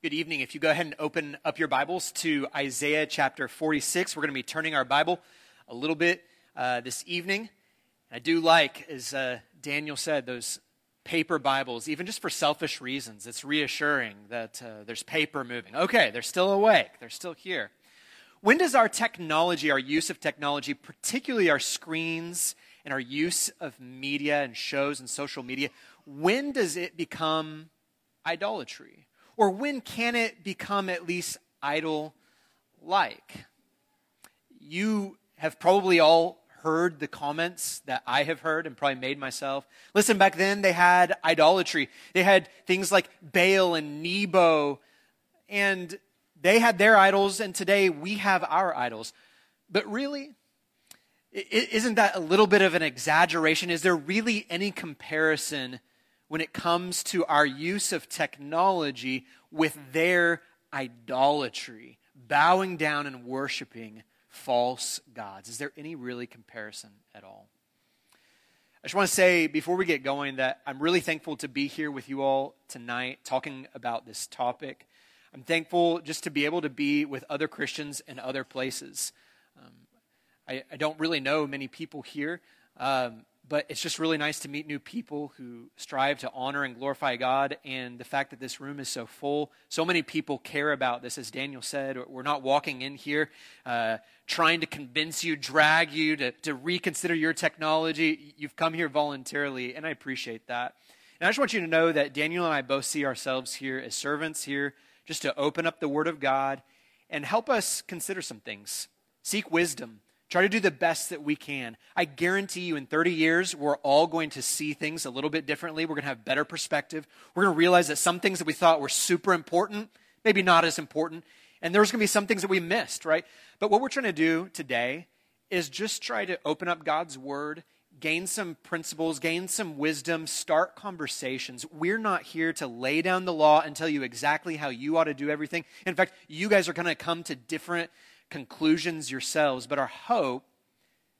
Good evening. If you go ahead and open up your Bibles to Isaiah chapter 46, we're going to be turning our Bible a little bit uh, this evening. I do like, as uh, Daniel said, those paper Bibles, even just for selfish reasons. It's reassuring that uh, there's paper moving. Okay, they're still awake, they're still here. When does our technology, our use of technology, particularly our screens and our use of media and shows and social media, when does it become idolatry? Or when can it become at least idol like? You have probably all heard the comments that I have heard and probably made myself. Listen, back then they had idolatry. They had things like Baal and Nebo, and they had their idols, and today we have our idols. But really, isn't that a little bit of an exaggeration? Is there really any comparison when it comes to our use of technology with their idolatry, bowing down and worshiping false gods. Is there any really comparison at all? I just want to say before we get going that I'm really thankful to be here with you all tonight talking about this topic. I'm thankful just to be able to be with other Christians in other places. Um, I, I, don't really know many people here, um, but it's just really nice to meet new people who strive to honor and glorify God. And the fact that this room is so full, so many people care about this. As Daniel said, we're not walking in here uh, trying to convince you, drag you to, to reconsider your technology. You've come here voluntarily, and I appreciate that. And I just want you to know that Daniel and I both see ourselves here as servants here just to open up the Word of God and help us consider some things. Seek wisdom Try to do the best that we can. I guarantee you, in 30 years, we're all going to see things a little bit differently. We're going to have better perspective. We're going to realize that some things that we thought were super important, maybe not as important. And there's going to be some things that we missed, right? But what we're trying to do today is just try to open up God's Word, gain some principles, gain some wisdom, start conversations. We're not here to lay down the law and tell you exactly how you ought to do everything. In fact, you guys are going to come to different conclusions yourselves, but our hope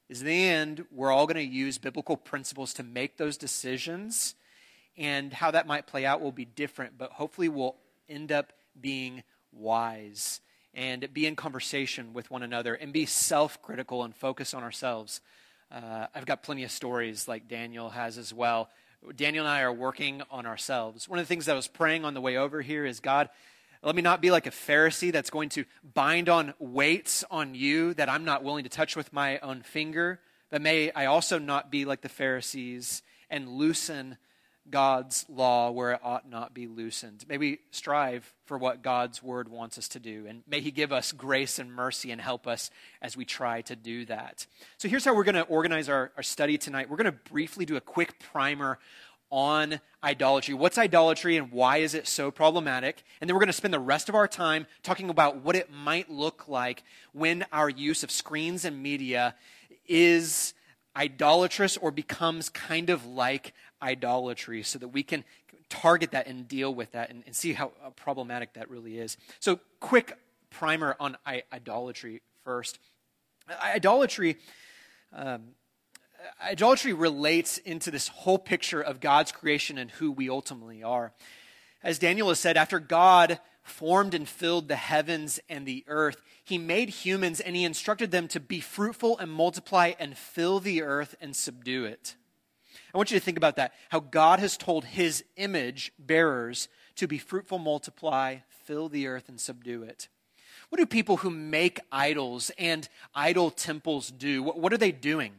is in the end, we're all going to use biblical principles to make those decisions. And how that might play out will be different, but hopefully we'll end up being wise and be in conversation with one another and be self critical and focus on ourselves. Uh, I've got plenty of stories like Daniel has as well. Daniel and I are working on ourselves. One of the things that I was praying on the way over here is God, let me not be like a Pharisee that's going to bind on weights on you that I'm not willing to touch with my own finger. But may I also not be like the Pharisees and loosen God's law where it ought not be loosened. May we strive for what God's word wants us to do. And may He give us grace and mercy and help us as we try to do that. So here's how we're going to organize our, our study tonight. We're going to briefly do a quick primer on idolatry. What's idolatry and why is it so problematic? And then we're going to spend the rest of our time talking about what it might look like when our use of screens and media is idolatrous or becomes kind of like idolatry so that we can target that and deal with that and, and see how uh, problematic that really is. So, quick primer on idolatry first. Idolatry. Um, idolatry relates into this whole picture of God's creation and who we ultimately are. As Daniel has said, after God formed and filled the heavens and the earth, he made humans and he instructed them to be fruitful and multiply and fill the earth and subdue it. I want you to think about that. How God has told his image bearers to be fruitful, multiply, fill the earth, and subdue it. What do people who make idols and idol temples do? What, what are they doing?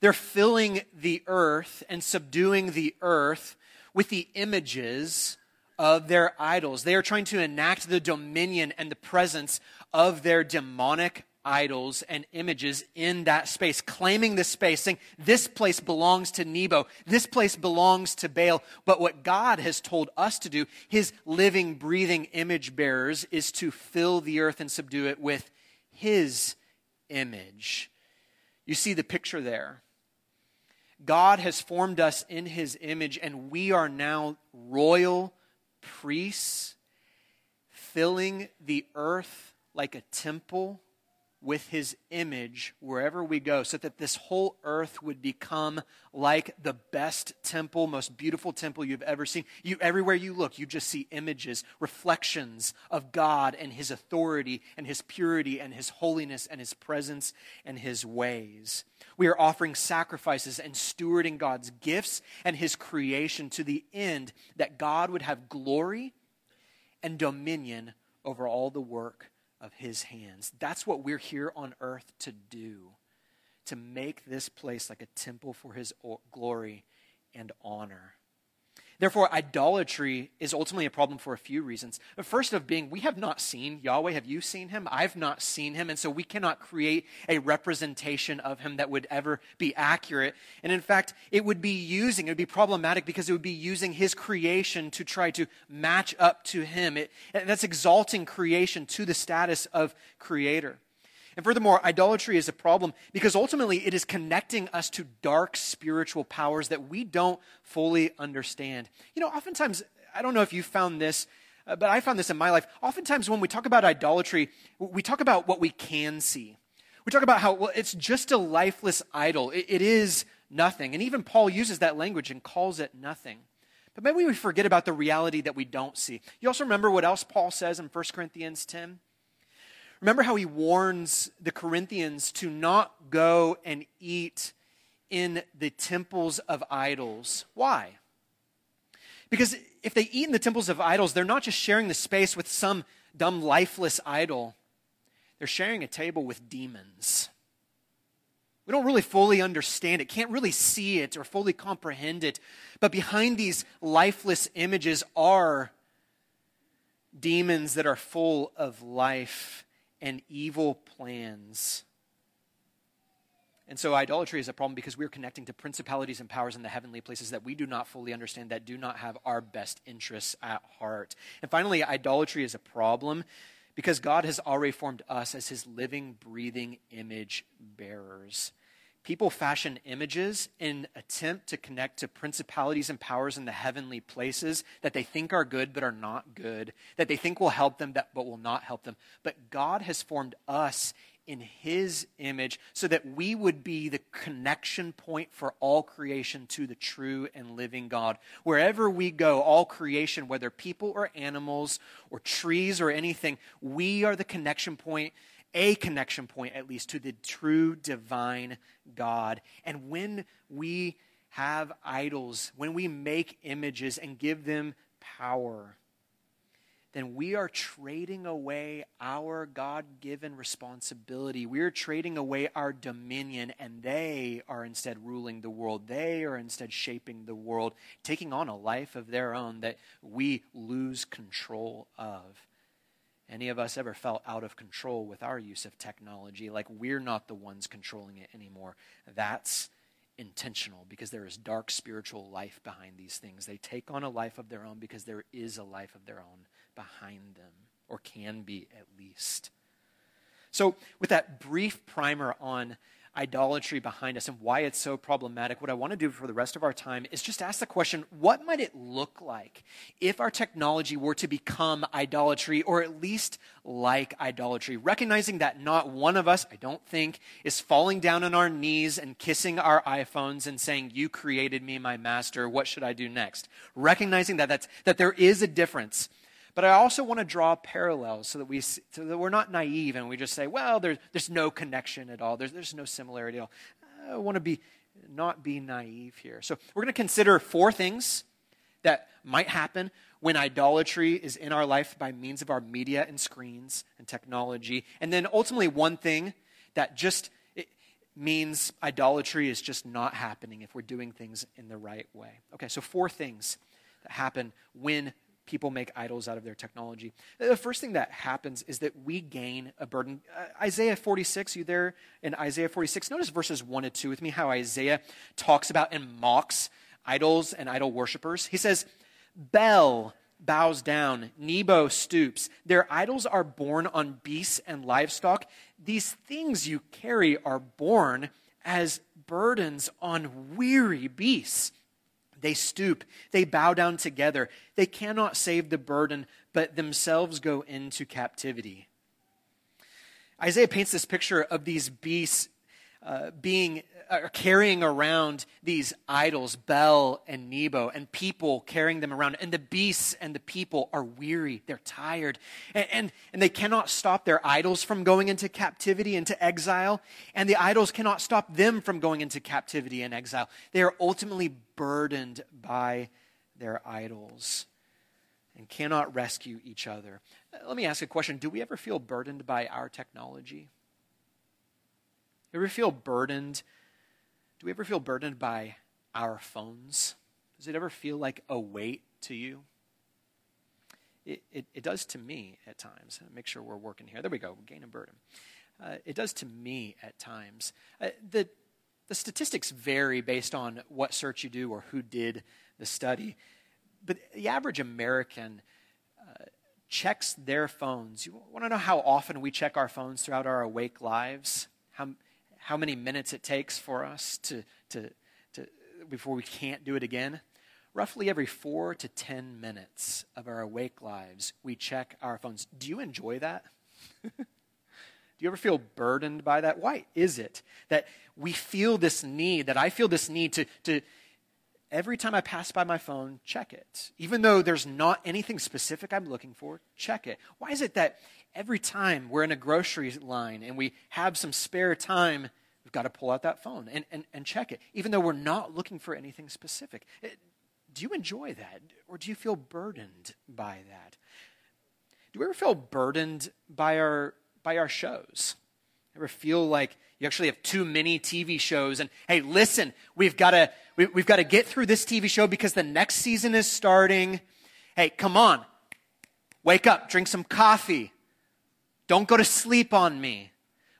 They're filling the earth and subduing the earth with the images of their idols. They are trying to enact the dominion and the presence of their demonic idols and images in that space, claiming this space, saying, This place belongs to Nebo, this place belongs to Baal. But what God has told us to do, his living, breathing image bearers, is to fill the earth and subdue it with his image. You see the picture there. God has formed us in his image, and we are now royal priests, filling the earth like a temple with his image wherever we go, so that this whole earth would become like the best temple, most beautiful temple you've ever seen. You, everywhere you look, you just see images, reflections of God and his authority and his purity and his holiness and his presence and his ways. We are offering sacrifices and stewarding God's gifts and his creation to the end that God would have glory and dominion over all the work of his hands. That's what we're here on earth to do, to make this place like a temple for his glory and honor. Therefore, idolatry is ultimately a problem for a few reasons. The first of being, we have not seen Yahweh. Have you seen him? I've not seen him. And so we cannot create a representation of him that would ever be accurate. And in fact, it would be using, it would be problematic because it would be using his creation to try to match up to him. It, that's exalting creation to the status of creator. And furthermore, idolatry is a problem because ultimately it is connecting us to dark spiritual powers that we don't fully understand. You know, oftentimes, I don't know if you found this, uh, but I found this in my life. Oftentimes, when we talk about idolatry, we talk about what we can see. We talk about how, well, it's just a lifeless idol, it, it is nothing. And even Paul uses that language and calls it nothing. But maybe we forget about the reality that we don't see. You also remember what else Paul says in 1 Corinthians 10? Remember how he warns the Corinthians to not go and eat in the temples of idols. Why? Because if they eat in the temples of idols, they're not just sharing the space with some dumb, lifeless idol, they're sharing a table with demons. We don't really fully understand it, can't really see it or fully comprehend it. But behind these lifeless images are demons that are full of life and evil plans. And so idolatry is a problem because we're connecting to principalities and powers in the heavenly places that we do not fully understand, that do not have our best interests at heart. And finally, idolatry is a problem because God has already formed us as his living, breathing image bearers. People fashion images in attempt to connect to principalities and powers in the heavenly places that they think are good but are not good, that they think will help them but will not help them. But God has formed us in his image so that we would be the connection point for all creation to the true and living God. Wherever we go, all creation, whether people or animals or trees or anything, we are the connection point a connection point, at least, to the true divine God. And when we have idols, when we make images and give them power, then we are trading away our God given responsibility. We are trading away our dominion, and they are instead ruling the world. They are instead shaping the world, taking on a life of their own that we lose control of. Any of us ever felt out of control with our use of technology, like we're not the ones controlling it anymore? That's intentional because there is dark spiritual life behind these things. They take on a life of their own because there is a life of their own behind them, or can be at least. So, with that brief primer on idolatry behind us and why it's so problematic, what I want to do for the rest of our time is just ask the question what might it look like if our technology were to become idolatry or at least like idolatry? Recognizing that not one of us, I don't think, is falling down on our knees and kissing our iPhones and saying, You created me, my master. What should I do next? Recognizing that, that's, that there is a difference but I also want to draw parallels so that, we, so that we're not naive and we just say, well, there's, there's no connection at all. There's, there's no similarity at all. I want to be, not be naive here. So we're going to consider four things that might happen when idolatry is in our life by means of our media and screens and technology. And then ultimately, one thing that just means idolatry is just not happening if we're doing things in the right way. Okay, so four things that happen when people make idols out of their technology. The first thing that happens is that we gain a burden. Uh, Isaiah 46, you there in Isaiah 46? Notice verses 1 and 2 with me how Isaiah talks about and mocks idols and idol worshippers. He says, Bel bows down, Nebo stoops. Their idols are borne on beasts and livestock. These things you carry are borne as burdens on weary beasts. They stoop, they bow down together. They cannot save the burden, but themselves go into captivity. Isaiah paints this picture of these beasts uh, being uh, carrying around these idols, Bel and Nebo, and people carrying them around. And the beasts and the people are weary, they're tired, and, and, and they cannot stop their idols from going into captivity, into exile, and the idols cannot stop them from going into captivity and exile. They are ultimately burdened by their idols and cannot rescue each other. Uh, let me ask a question Do we ever feel burdened by our technology? Ever feel burdened? Do we ever feel burdened by our phones? Does it ever feel like a weight to you? It, it, it does to me at times. Make sure we're working here. There we go, gain a burden. Uh, it does to me at times. Uh, the, the statistics vary based on what search you do or who did the study. But the average American uh, checks their phones. You want to know how often we check our phones throughout our awake lives? How, how many minutes it takes for us to, to, to, before we can't do it again. Roughly every four to 10 minutes of our awake lives, we check our phones. Do you enjoy that? Do you ever feel burdened by that? Why is it that we feel this need, that I feel this need to, to every time I pass by my phone, check it? Even though there's not anything specific I'm looking for, check it. Why is it that every time we're in a grocery line and we have some spare time, we've got to pull out that phone and, and, and check it, even though we're not looking for anything specific. Eh, do you enjoy that? Or do you feel burdened by that? Do we ever feel burdened by our, by our shows? Ever feel like you actually have too many TV shows and hey, listen, we've got to we, we've got to get through this TV show because the next season is starting. Hey, come on. Wake up, drink some coffee. Don't go to sleep on me.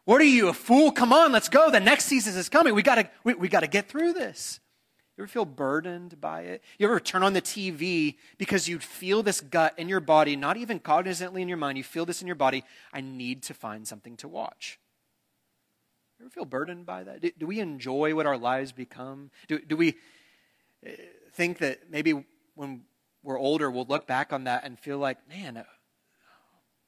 What are you, a fool? Come on, let's go. The next season is coming. We gotta, we, we gotta get through this. You ever feel burdened by it? You ever turn on the TV because you feel this gut in your body, not even cognizantly in your mind, you feel this in your body, I need to find something to watch. You ever feel burdened by that? Do, do we enjoy what our lives become? Do, do we eh, think that maybe when we're older, we'll look back on that and feel like, man,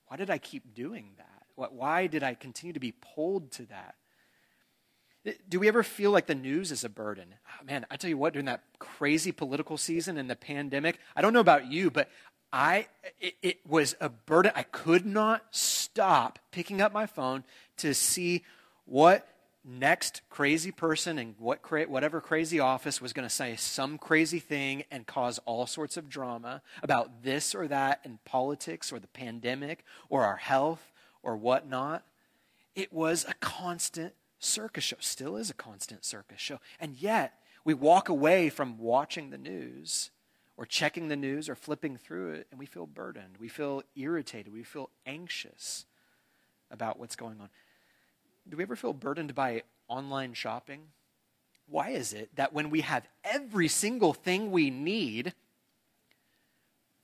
why did I keep doing that? Why did I continue to be pulled to that? Do we ever feel like the news is a burden? Oh, man, I tell you what, during that crazy political season and the pandemic, I don't know about you, but I it, it was a burden. I could not stop picking up my phone to see what next crazy person in what cra- whatever crazy office was going to say some crazy thing and cause all sorts of drama about this or that in politics or the pandemic or our health or whatnot. It was a constant circus show, still is a constant circus show. And yet, we walk away from watching the news or checking the news or flipping through it and we feel burdened. We feel irritated. We feel anxious about what's going on do we ever feel burdened by online shopping? Why is it that when we have every single thing we need,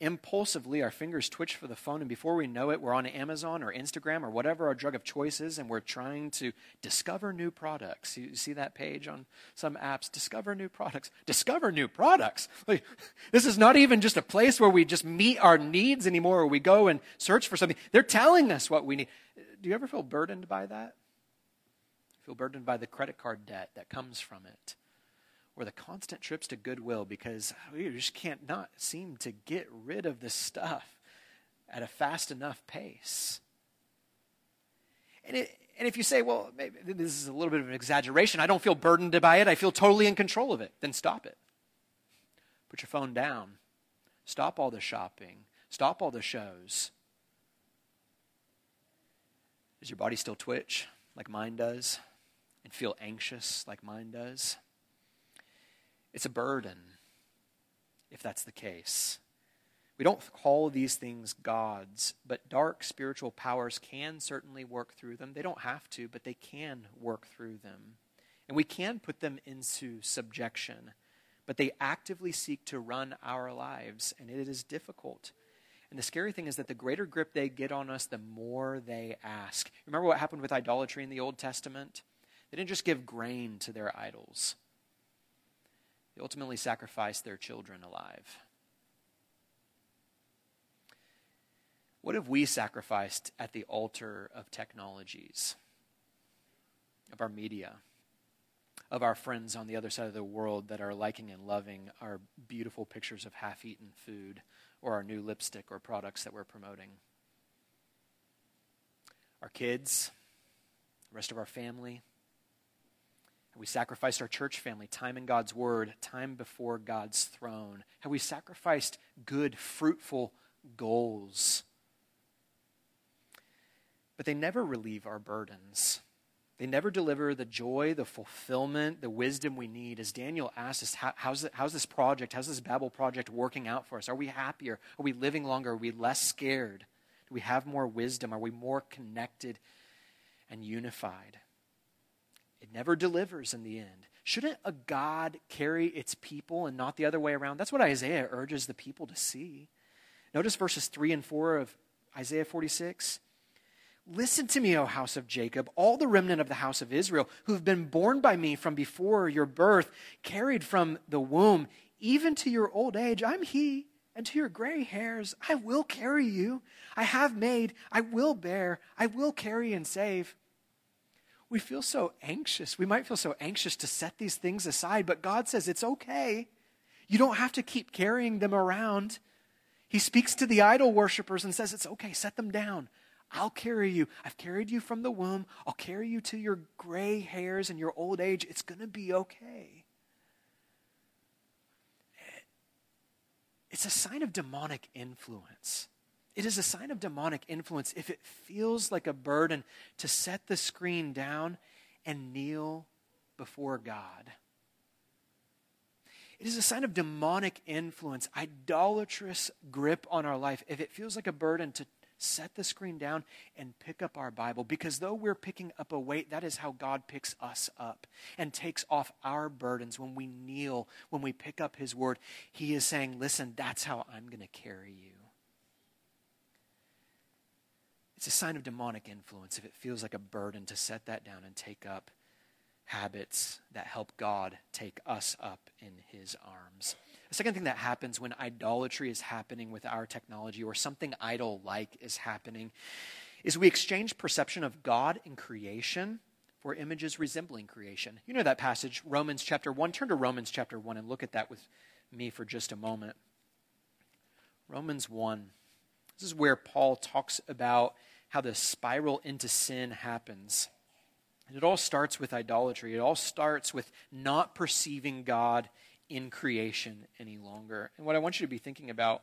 impulsively our fingers twitch for the phone, and before we know it, we're on Amazon or Instagram or whatever our drug of choice is, and we're trying to discover new products. You see that page on some apps? Discover new products. Discover new products. Like, this is not even just a place where we just meet our needs anymore, or we go and search for something. They're telling us what we need. Do you ever feel burdened by that? Feel burdened by the credit card debt that comes from it, or the constant trips to Goodwill because oh, we just can't not seem to get rid of this stuff at a fast enough pace. And, it, and if you say, well, maybe this is a little bit of an exaggeration, I don't feel burdened by it, I feel totally in control of it, then stop it. Put your phone down. Stop all the shopping. Stop all the shows. Does your body still twitch like mine does? And feel anxious like mine does. It's a burden if that's the case. We don't call these things gods, but dark spiritual powers can certainly work through them. They don't have to, but they can work through them. And we can put them into subjection, but they actively seek to run our lives, and it is difficult. And the scary thing is that the greater grip they get on us, the more they ask. Remember what happened with idolatry in the Old Testament? They didn't just give grain to their idols, they ultimately sacrificed their children alive. What have we sacrificed at the altar of technologies, of our media, of our friends on the other side of the world that are liking and loving our beautiful pictures of half eaten food or our new lipstick or products that we're promoting? Our kids, the rest of our family, have we sacrificed our church family, time in God's Word, time before God's throne? Have we sacrificed good, fruitful goals? But they never relieve our burdens. They never deliver the joy, the fulfillment, the wisdom we need. As Daniel asked us, How, how's, how's this project, how's this Babel project working out for us? Are we happier? Are we living longer? Are we less scared? Do we have more wisdom? Are we more connected and unified? It never delivers in the end. Shouldn't a God carry its people and not the other way around? That's what Isaiah urges the people to see. Notice verses 3 and 4 of Isaiah 46. Listen to me, O house of Jacob, all the remnant of the house of Israel, who have been borne by me from before your birth, carried from the womb, even to your old age. I'm he, and to your gray hairs, I will carry you. I have made, I will bear, I will carry and save we feel so anxious. We might feel so anxious to set these things aside, but God says it's okay. You don't have to keep carrying them around. He speaks to the idol worshippers and says, It's okay, set them down. I'll carry you. I've carried you from the womb. I'll carry you to your gray hairs and your old age. It's going to be okay. It's a sign of demonic influence. It is a sign of demonic influence if it feels like a burden to set the screen down and kneel before God. It is a sign of demonic influence, idolatrous grip on our life if it feels like a burden to set the screen down and pick up our Bible. Because though we're picking up a weight, that is how God picks us up and takes off our burdens when we kneel, when we pick up His Word. He is saying, Listen, that's how I'm going to carry you. It's a sign of demonic influence if it feels like a burden to set that down and take up habits that help God take us up in his arms. The second thing that happens when idolatry is happening with our technology or something idol like is happening is we exchange perception of God in creation for images resembling creation. You know that passage, Romans chapter 1. Turn to Romans chapter 1 and look at that with me for just a moment. Romans 1. This is where Paul talks about how the spiral into sin happens. And it all starts with idolatry. It all starts with not perceiving God in creation any longer. And what I want you to be thinking about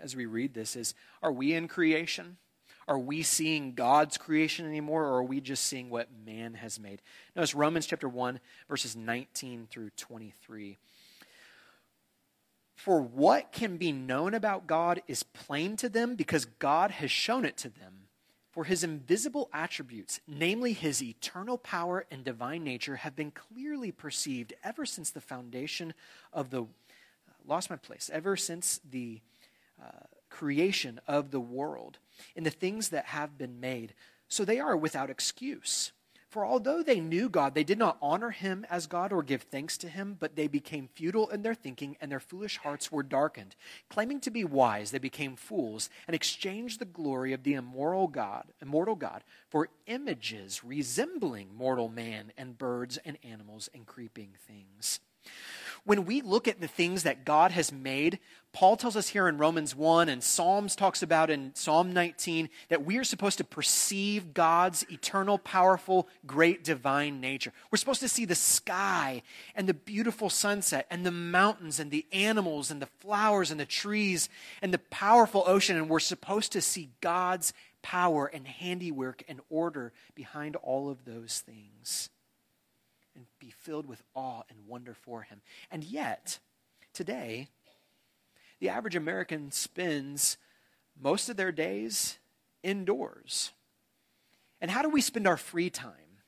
as we read this is are we in creation? Are we seeing God's creation anymore, or are we just seeing what man has made? Notice Romans chapter 1, verses 19 through 23. For what can be known about God is plain to them because God has shown it to them. For his invisible attributes, namely his eternal power and divine nature, have been clearly perceived ever since the foundation of the. Uh, lost my place. Ever since the uh, creation of the world, in the things that have been made. So they are without excuse. For although they knew God, they did not honor him as God or give thanks to him, but they became futile in their thinking, and their foolish hearts were darkened. Claiming to be wise, they became fools and exchanged the glory of the immoral God, immortal God for images resembling mortal man and birds and animals and creeping things when we look at the things that God has made, Paul tells us here in Romans 1 and Psalms talks about in Psalm 19 that we are supposed to perceive God's eternal, powerful, great divine nature. We're supposed to see the sky and the beautiful sunset and the mountains and the animals and the flowers and the trees and the powerful ocean. And we're supposed to see God's power and handiwork and order behind all of those things and be filled with awe and wonder for him. And yet, today, the average American spends most of their days indoors. And how do we spend our free time?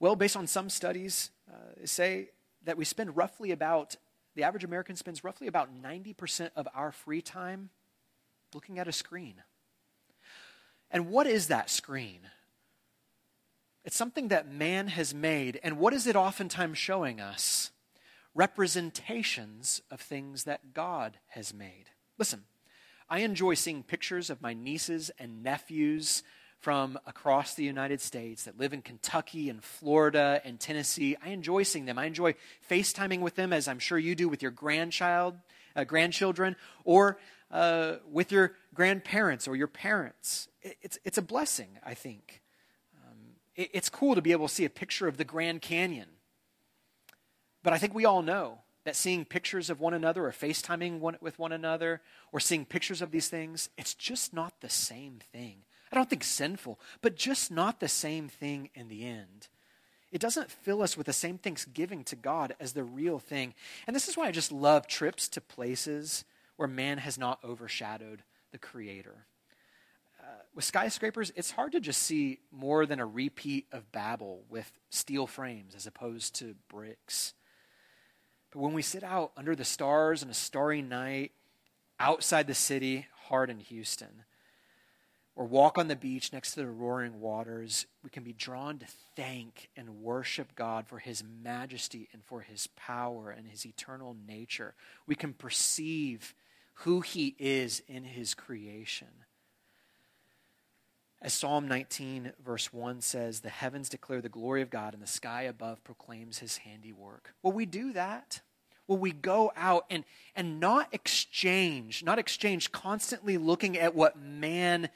Well, based on some studies, uh, say that we spend roughly about, the average American spends roughly about 90% of our free time looking at a screen. And what is that screen? It's something that man has made. And what is it oftentimes showing us? Representations of things that God has made. Listen, I enjoy seeing pictures of my nieces and nephews from across the United States that live in Kentucky and Florida and Tennessee. I enjoy seeing them. I enjoy FaceTiming with them, as I'm sure you do with your grandchild, uh, grandchildren, or uh, with your grandparents or your parents. It's, it's a blessing, I think. Um, it, it's cool to be able to see a picture of the Grand Canyon. But I think we all know that seeing pictures of one another or FaceTiming one, with one another or seeing pictures of these things, it's just not the same thing. I don't think sinful, but just not the same thing in the end. It doesn't fill us with the same thanksgiving to God as the real thing. And this is why I just love trips to places where man has not overshadowed the Creator. Uh, with skyscrapers, it's hard to just see more than a repeat of Babel with steel frames as opposed to bricks. But when we sit out under the stars on a starry night outside the city, hard in Houston, or walk on the beach next to the roaring waters, we can be drawn to thank and worship God for his majesty and for his power and his eternal nature. We can perceive who he is in his creation. As Psalm 19, verse 1 says, the heavens declare the glory of God, and the sky above proclaims his handiwork. Will we do that? Will we go out and, and not exchange, not exchange, constantly looking at what man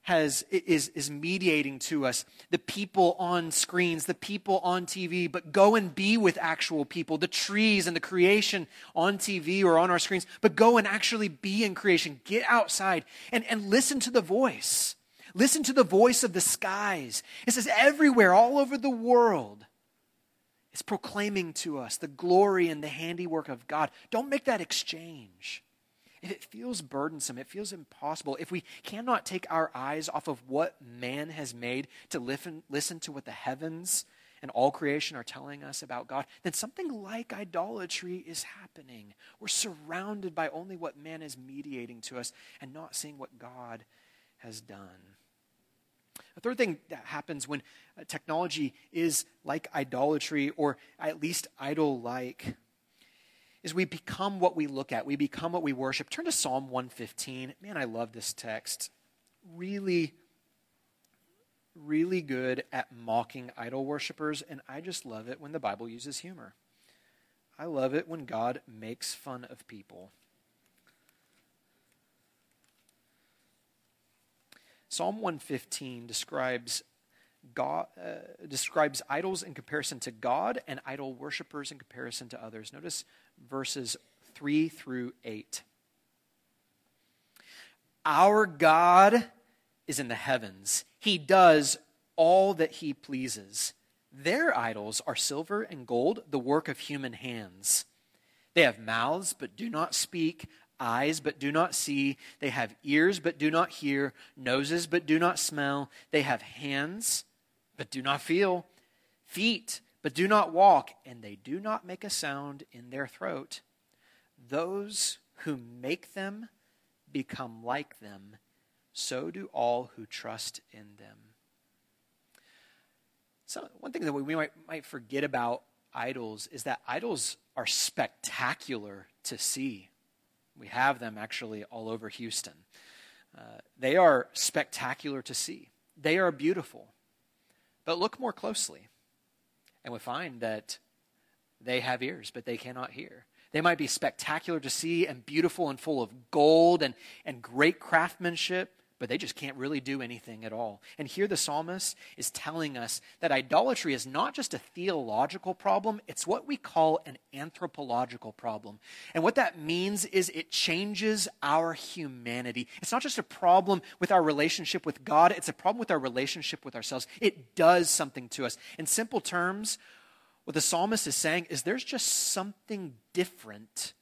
has is is mediating to us the people on screens the people on TV but go and be with actual people the trees and the creation on TV or on our screens but go and actually be in creation get outside and and listen to the voice listen to the voice of the skies it says everywhere all over the world it's proclaiming to us the glory and the handiwork of God don't make that exchange if it feels burdensome, it feels impossible, if we cannot take our eyes off of what man has made to listen, listen to what the heavens and all creation are telling us about God, then something like idolatry is happening. We're surrounded by only what man is mediating to us and not seeing what God has done. A third thing that happens when uh, technology is like idolatry, or at least idol like, is we become what we look at, we become what we worship. Turn to Psalm 115. Man, I love this text. Really, really good at mocking idol worshippers, and I just love it when the Bible uses humor. I love it when God makes fun of people. Psalm 115 describes God uh, describes idols in comparison to God and idol worshippers in comparison to others. Notice verses 3 through 8. Our God is in the heavens. He does all that he pleases. Their idols are silver and gold, the work of human hands. They have mouths, but do not speak, eyes, but do not see. They have ears, but do not hear, noses, but do not smell. They have hands, but do not feel, feet, but do not walk, and they do not make a sound in their throat. Those who make them become like them, so do all who trust in them. So, one thing that we might, might forget about idols is that idols are spectacular to see. We have them actually all over Houston. Uh, they are spectacular to see, they are beautiful. But look more closely and we find that they have ears, but they cannot hear. They might be spectacular to see and beautiful and full of gold and, and great craftsmanship, but they just can't really do anything at all. And here the psalmist is telling us that idolatry is not just a theological problem, it's what we call an anthropological problem. And what that means is it changes our humanity. It's not just a problem with our relationship with God, it's a problem with our relationship with ourselves. It does something to us. In simple terms, what the psalmist is saying is there's just something different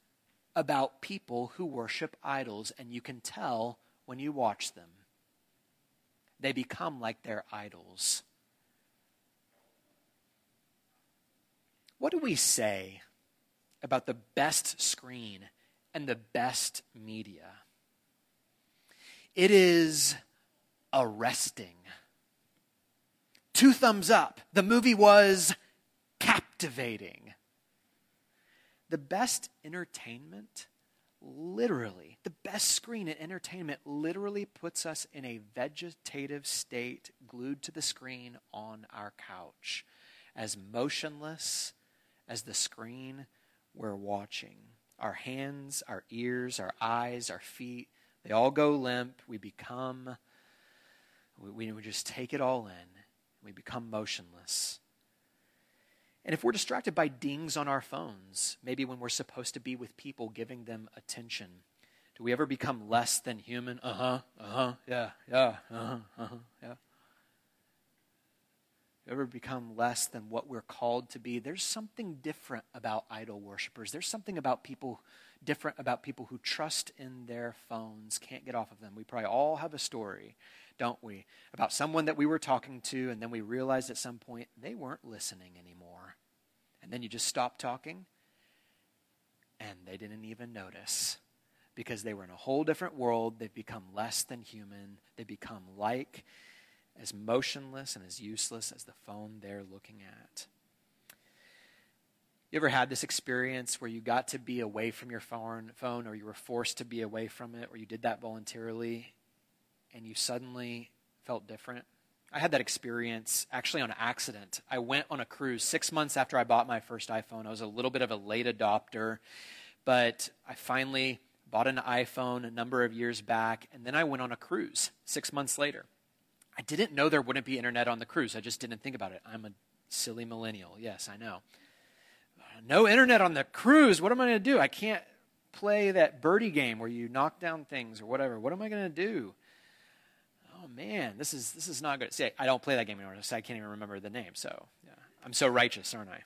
about people who worship idols, and you can tell when you watch them. They become like their idols. What do we say about the best screen and the best media? It is arresting. Two thumbs up. The movie was captivating. The best entertainment literally, the best screen in entertainment literally puts us in a vegetative state, glued to the screen on our couch, as motionless as the screen we're watching. Our hands, our ears, our eyes, our feet, they all go limp. We become, we, we just take it all in. We become motionless. And if we're distracted by dings on our phones, maybe when we're supposed to be with people, giving them attention, do we ever become less than human? Uh huh, uh huh, yeah, yeah, uh huh, uh huh, yeah. Ever become less than what we're called to be? There's something different about idol worshippers. There's something about people different about people who trust in their phones, can't get off of them. We probably all have a story, don't we, about someone that we were talking to, and then we realized at some point they weren't listening anymore. And then you just stop talking, and they didn't even notice because they were in a whole different world. They've become less than human, they become like as motionless and as useless as the phone they're looking at. You ever had this experience where you got to be away from your phone, phone or you were forced to be away from it, or you did that voluntarily, and you suddenly felt different? I had that experience actually on accident. I went on a cruise six months after I bought my first iPhone. I was a little bit of a late adopter, but I finally bought an iPhone a number of years back, and then I went on a cruise six months later. I didn't know there wouldn't be internet on the cruise. I just didn't think about it. I'm a silly millennial. Yes, I know uh, no internet on the cruise. What am I going to do? I can't play that birdie game where you knock down things or whatever. What am I going to do? Man, this is this is not good. See, I don't play that game anymore, so I can't even remember the name. So yeah. I'm so righteous, aren't I?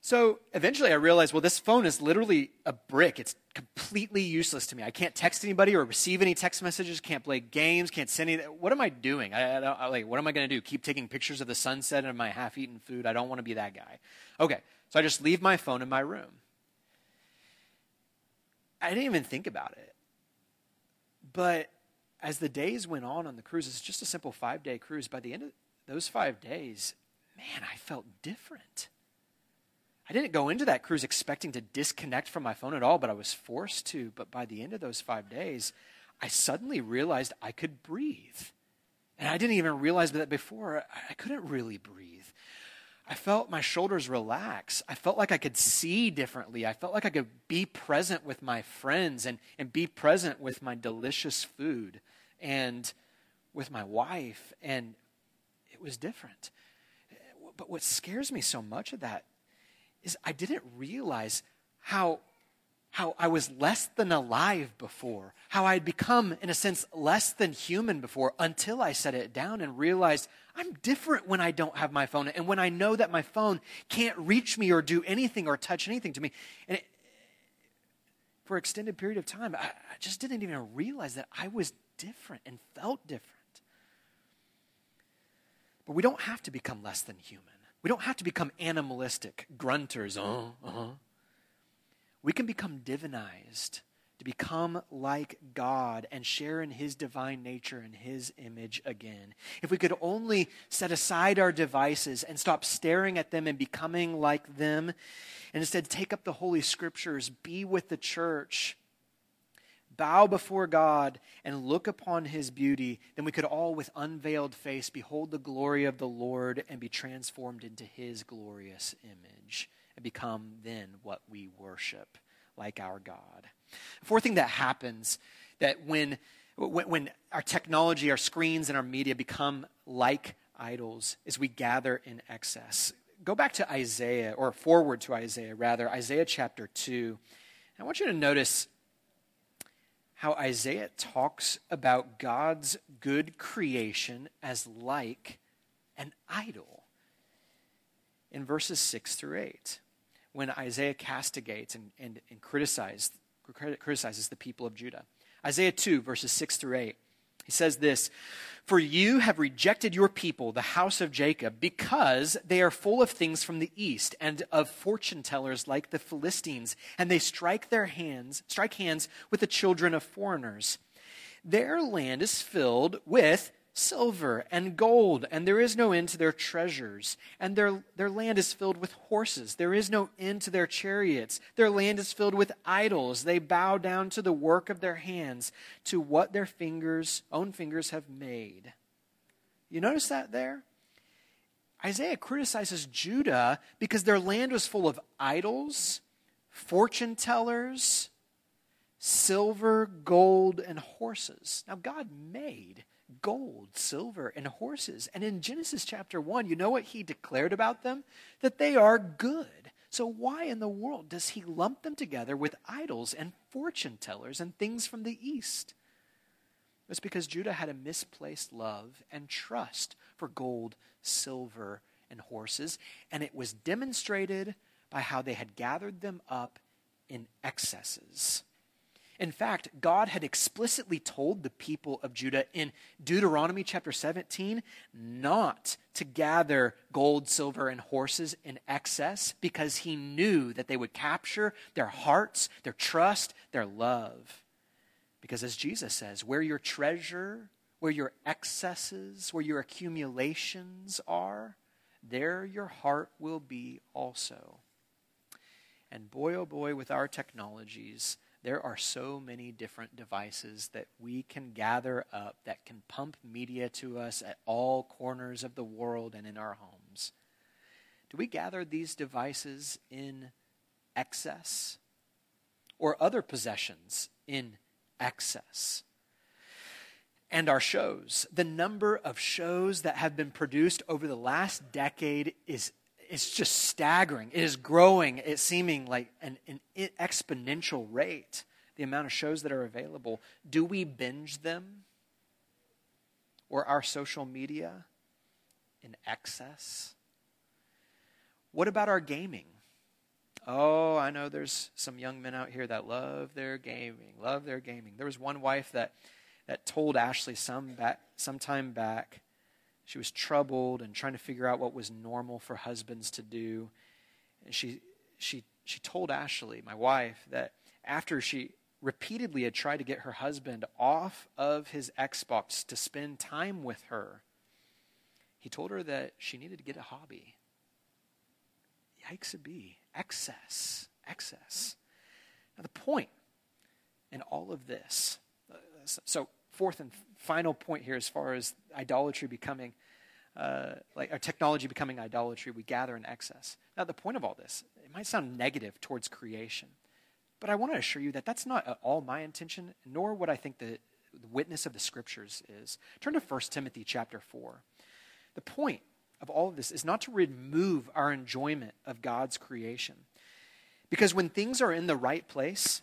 So eventually I realized, well, this phone is literally a brick. It's completely useless to me. I can't text anybody or receive any text messages, can't play games, can't send any. What am I doing? I, I, I like, what am I going to do? Keep taking pictures of the sunset and my half eaten food? I don't want to be that guy. Okay, so I just leave my phone in my room. I didn't even think about it. But as the days went on on the cruise, it's just a simple five day cruise. By the end of those five days, man, I felt different. I didn't go into that cruise expecting to disconnect from my phone at all, but I was forced to. But by the end of those five days, I suddenly realized I could breathe. And I didn't even realize that before. I couldn't really breathe. I felt my shoulders relax. I felt like I could see differently. I felt like I could be present with my friends and, and be present with my delicious food and with my wife. And it was different. But what scares me so much of that is I didn't realize how, how I was less than alive before, how I had become, in a sense, less than human before until I set it down and realized I'm different when I don't have my phone and when I know that my phone can't reach me or do anything or touch anything to me. And it, for an extended period of time, I, I just didn't even realize that I was different and felt different. But we don't have to become less than human. We don't have to become animalistic, grunters. Uh, uh-huh. We can become divinized to become like God and share in his divine nature and his image again. If we could only set aside our devices and stop staring at them and becoming like them, and instead take up the Holy Scriptures, be with the church, bow before God, and look upon his beauty, then we could all, with unveiled face, behold the glory of the Lord and be transformed into his glorious image and become then what we worship like our God. Fourth thing that happens that when, when, when our technology, our screens, and our media become like idols is we gather in excess. Go back to Isaiah, or forward to Isaiah, rather, Isaiah chapter 2. I want you to notice how Isaiah talks about God's good creation as like an idol in verses 6 through 8 when Isaiah castigates and, and, and criticizes, criticizes the people of Judah. Isaiah 2, verses 6 through 8. He says this For you have rejected your people, the house of Jacob, because they are full of things from the east and of fortune tellers like the Philistines, and they strike their hands, strike hands with the children of foreigners. Their land is filled with silver and gold, and there is no end to their treasures. And their, their land is filled with horses. There is no end to their chariots. Their land is filled with idols. They bow down to the work of their hands, to what their fingers, own fingers have made. You notice that there? Isaiah criticizes Judah because their land was full of idols, fortune tellers, silver, gold, and horses. Now, God made gold, silver, and horses. And in Genesis chapter 1, you know what he declared about them? That they are good. So, why in the world does he lump them together with idols and fortune tellers and things from the east? It's because Judah had a misplaced love and trust for gold, silver, and horses, and it was demonstrated by how they had gathered them up in excesses. In fact, God had explicitly told the people of Judah in Deuteronomy chapter 17 not to gather gold, silver, and horses in excess because he knew that they would capture their hearts, their trust, their love. Because as Jesus says, where your treasure, where your excesses, where your accumulations are, there your heart will be also. And boy, oh boy, with our technologies, there are so many different devices that we can gather up that can pump media to us at all corners of the world and in our homes. Do we gather these devices in excess? Or other possessions in excess? And our shows. The number of shows that have been produced over the last decade is it's just staggering. It is growing, it's seeming like an, an exponential rate, the amount of shows that are available. Do we binge them? Or our social media in excess? What about our gaming? Oh, I know there's some young men out here that love their gaming, love their gaming. There was one wife that, that told Ashley some back, some time back she was troubled and trying to figure out what was normal for husbands to do. And she, she, she told Ashley, my wife, that after she repeatedly had tried to get her husband off of his Xbox to spend time with her, he told her that she needed to get a hobby. Yikes, it be. Excess. Excess. Now, the point in all of this, uh, so fourth and final point here as far as idolatry becoming uh, like our technology becoming idolatry we gather in excess. Now the point of all this it might sound negative towards creation but i want to assure you that that's not at all my intention nor what i think the, the witness of the scriptures is. Turn to 1 timothy chapter 4 the point of all of this is not to remove our enjoyment of god's creation because when things are in the right place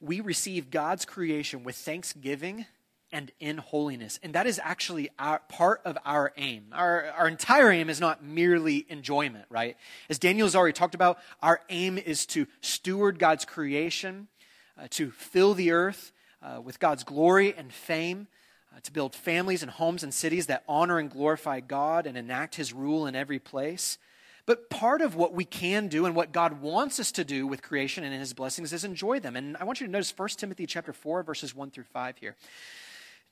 we receive God's creation with thanksgiving and in holiness. And that is actually our, part of our aim. Our, our entire aim is not merely enjoyment, right? As Daniel's already talked about, our aim is to steward God's creation, uh, to fill the earth uh, with God's glory and fame, uh, to build families and homes and cities that honor and glorify God and enact his rule in every place. But part of what we can do and what God wants us to do with creation and his blessings is enjoy them. And I want you to notice 1 Timothy chapter 4 verses 1 through 5 here.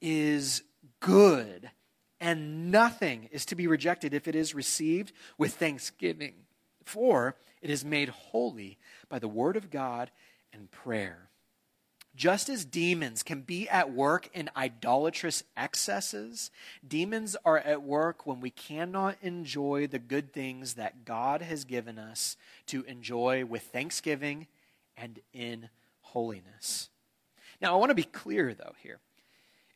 is good, and nothing is to be rejected if it is received with thanksgiving. For it is made holy by the word of God and prayer. Just as demons can be at work in idolatrous excesses, demons are at work when we cannot enjoy the good things that God has given us to enjoy with thanksgiving and in holiness. Now, I want to be clear, though, here.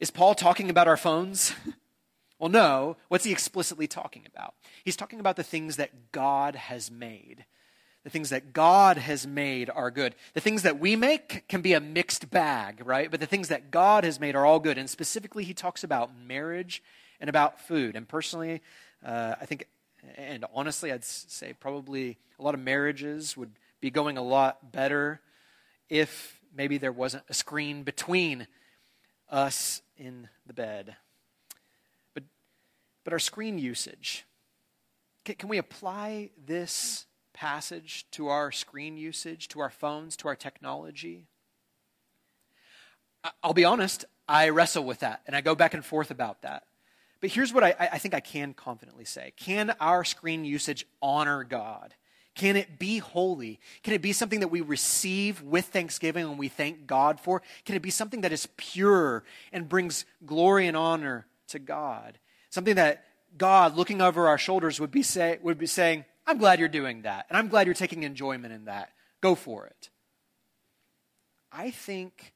Is Paul talking about our phones? well, no. What's he explicitly talking about? He's talking about the things that God has made The things that God has made are good. The things that we make can be a mixed bag, right? But the things that God has made are all good. And specifically, he talks about marriage and about food. And personally, uh, I think, and honestly, I'd say probably a lot of marriages would be going a lot better if maybe there wasn't a screen between us in the bed. But, but our screen usage, can, can we apply this passage to our screen usage, to our phones, to our technology? I'll be honest, I wrestle with that and I go back and forth about that. But here's what I, I, think I can confidently say Can our screen usage honor God? Can it be holy? Can it be something that we receive with thanksgiving and we thank God for? Can it be something that is pure and brings glory and honor to God? Something that God, looking over our shoulders, would be, say, would be saying, I'm glad you're doing that, and I'm glad you're taking enjoyment in that. Go for it. I think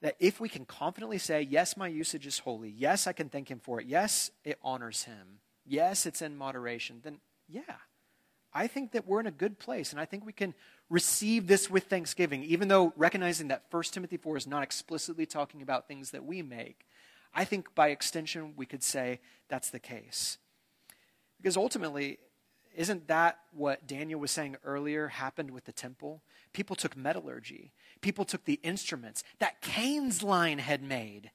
that if we can confidently say, Yes, my usage is holy, yes, I can thank Him for it, yes, it honors Him, yes, it's in moderation, then yeah, I think that we're in a good place, and I think we can receive this with thanksgiving, even though recognizing that 1 Timothy 4 is not explicitly talking about things that we make. I think by extension, we could say that's the case. Because ultimately, isn't that what Daniel was saying earlier happened with the temple? People took metallurgy, people took the instruments that Cain's line had made,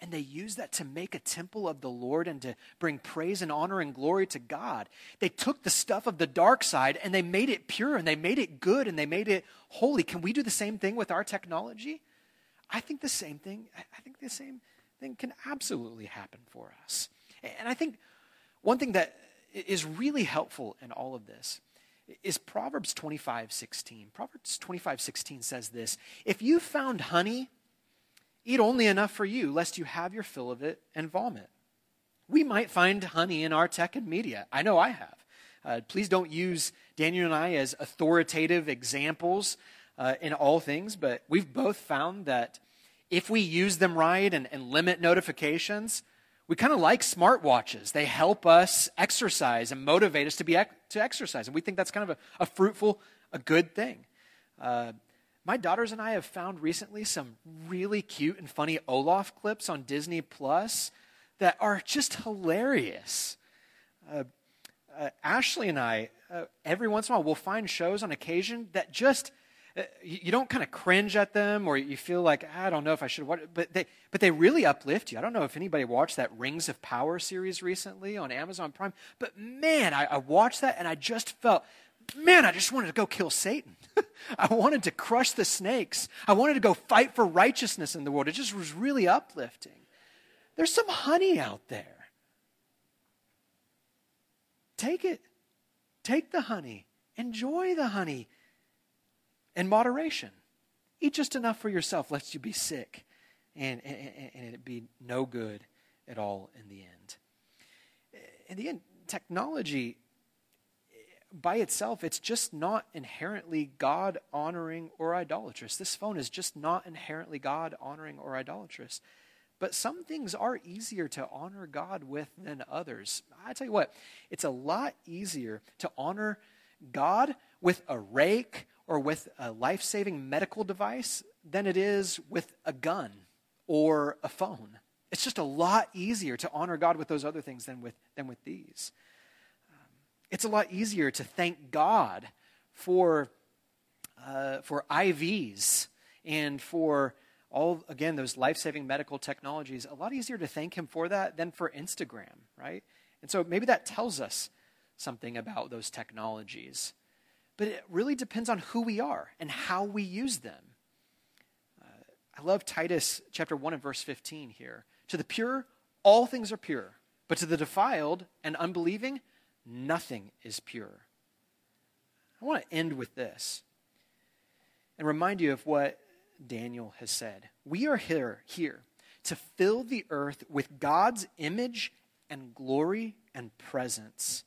and they used that to make a temple of the Lord and to bring praise and honor and glory to God. They took the stuff of the dark side and they made it pure and they made it good and they made it holy. Can we do the same thing with our technology? I think the same thing. I think the same thing can absolutely happen for us. And I think one thing that is really helpful in all of this is Proverbs 25 16. Proverbs 25 16 says this If you found honey, eat only enough for you, lest you have your fill of it and vomit. We might find honey in our tech and media. I know I have. Uh, please don't use Daniel and I as authoritative examples uh, in all things, but we've both found that if we use them right and, and limit notifications, we kind of like smartwatches. They help us exercise and motivate us to be to exercise, and we think that's kind of a, a fruitful, a good thing. Uh, my daughters and I have found recently some really cute and funny Olaf clips on Disney Plus that are just hilarious. Uh, uh, Ashley and I, uh, every once in a while, we'll find shows on occasion that just uh, you don't kind of cringe at them or you feel like i don't know if i should watch but they but they really uplift you i don't know if anybody watched that rings of power series recently on amazon prime but man i, I watched that and i just felt man i just wanted to go kill satan. I wanted to crush the snakes. I wanted to go fight for righteousness in the world. It just was really uplifting. There's some honey out there. Take it. Take the honey. Enjoy the honey. In moderation. Eat just enough for yourself, lest you be sick and, and, and it be no good at all in the end. In the end, technology by itself, it's just not inherently God honoring or idolatrous. This phone is just not inherently God honoring or idolatrous. But some things are easier to honor God with than others. I tell you what, it's a lot easier to honor God with a rake or with a life saving medical device than it is with a gun or a phone. It's just a lot easier to honor God with those other things than with, than with these. It's a lot easier to thank God for, uh, for IVs and for all, again, those life saving medical technologies. A lot easier to thank Him for that than for Instagram, right? And so maybe that tells us something about those technologies but it really depends on who we are and how we use them. Uh, I love Titus chapter 1 and verse 15 here. To the pure, all things are pure, but to the defiled and unbelieving, nothing is pure. I want to end with this and remind you of what Daniel has said. We are here, here to fill the earth with God's image and glory and presence.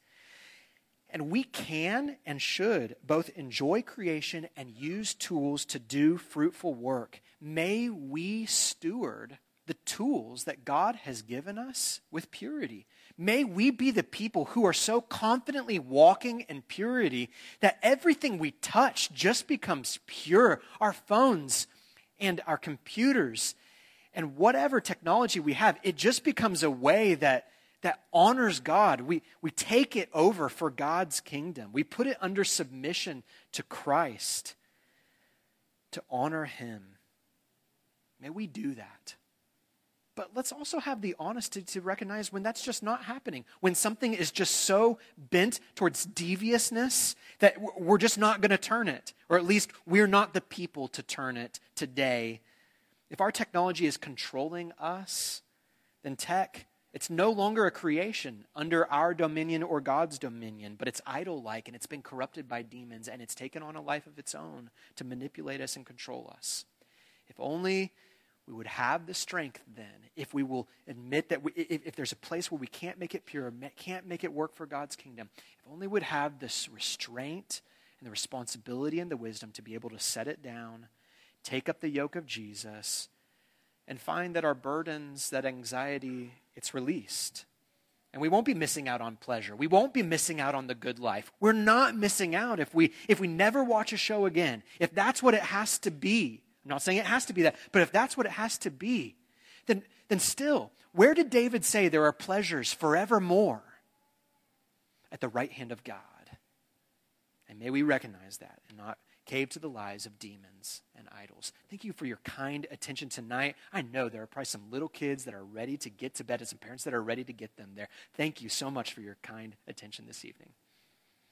And we can and should both enjoy creation and use tools to do fruitful work. May we steward the tools that God has given us with purity. May we be the people who are so confidently walking in purity that everything we touch just becomes pure. Our phones and our computers and whatever technology we have, it just becomes a way that, that honors God. We, we take it over for God's kingdom, we put it under submission to Christ to honor Him. May we do that. But let's also have the honesty to recognize when that's just not happening. When something is just so bent towards deviousness that we're just not going to turn it, or at least we're not the people to turn it today. If our technology is controlling us, then tech, it's no longer a creation under our dominion or God's dominion, but it's idol like and it's been corrupted by demons and it's taken on a life of its own to manipulate us and control us. If only we would have the strength then, if we will admit that we, if, if, there's a place where we can't make it pure, can't make it work for God's kingdom, if only we'd have this restraint and the responsibility and the wisdom to be able to set it down, take up the yoke of Jesus, and find that our burdens, that anxiety, it's released. And we won't be missing out on pleasure. We won't be missing out on the good life. We're not missing out if we if we never watch a show again. If that's what it has to be I'm not saying it has to be that, but if that's what it has to be, then, then still, where did David say there are pleasures forevermore? At the right hand of God. And may we recognize that and not cave to the lies of demons and idols. Thank you for your kind attention tonight. I know there are probably some little kids that are ready to get to bed and some parents that are ready to get them there. Thank you so much for your kind attention this evening.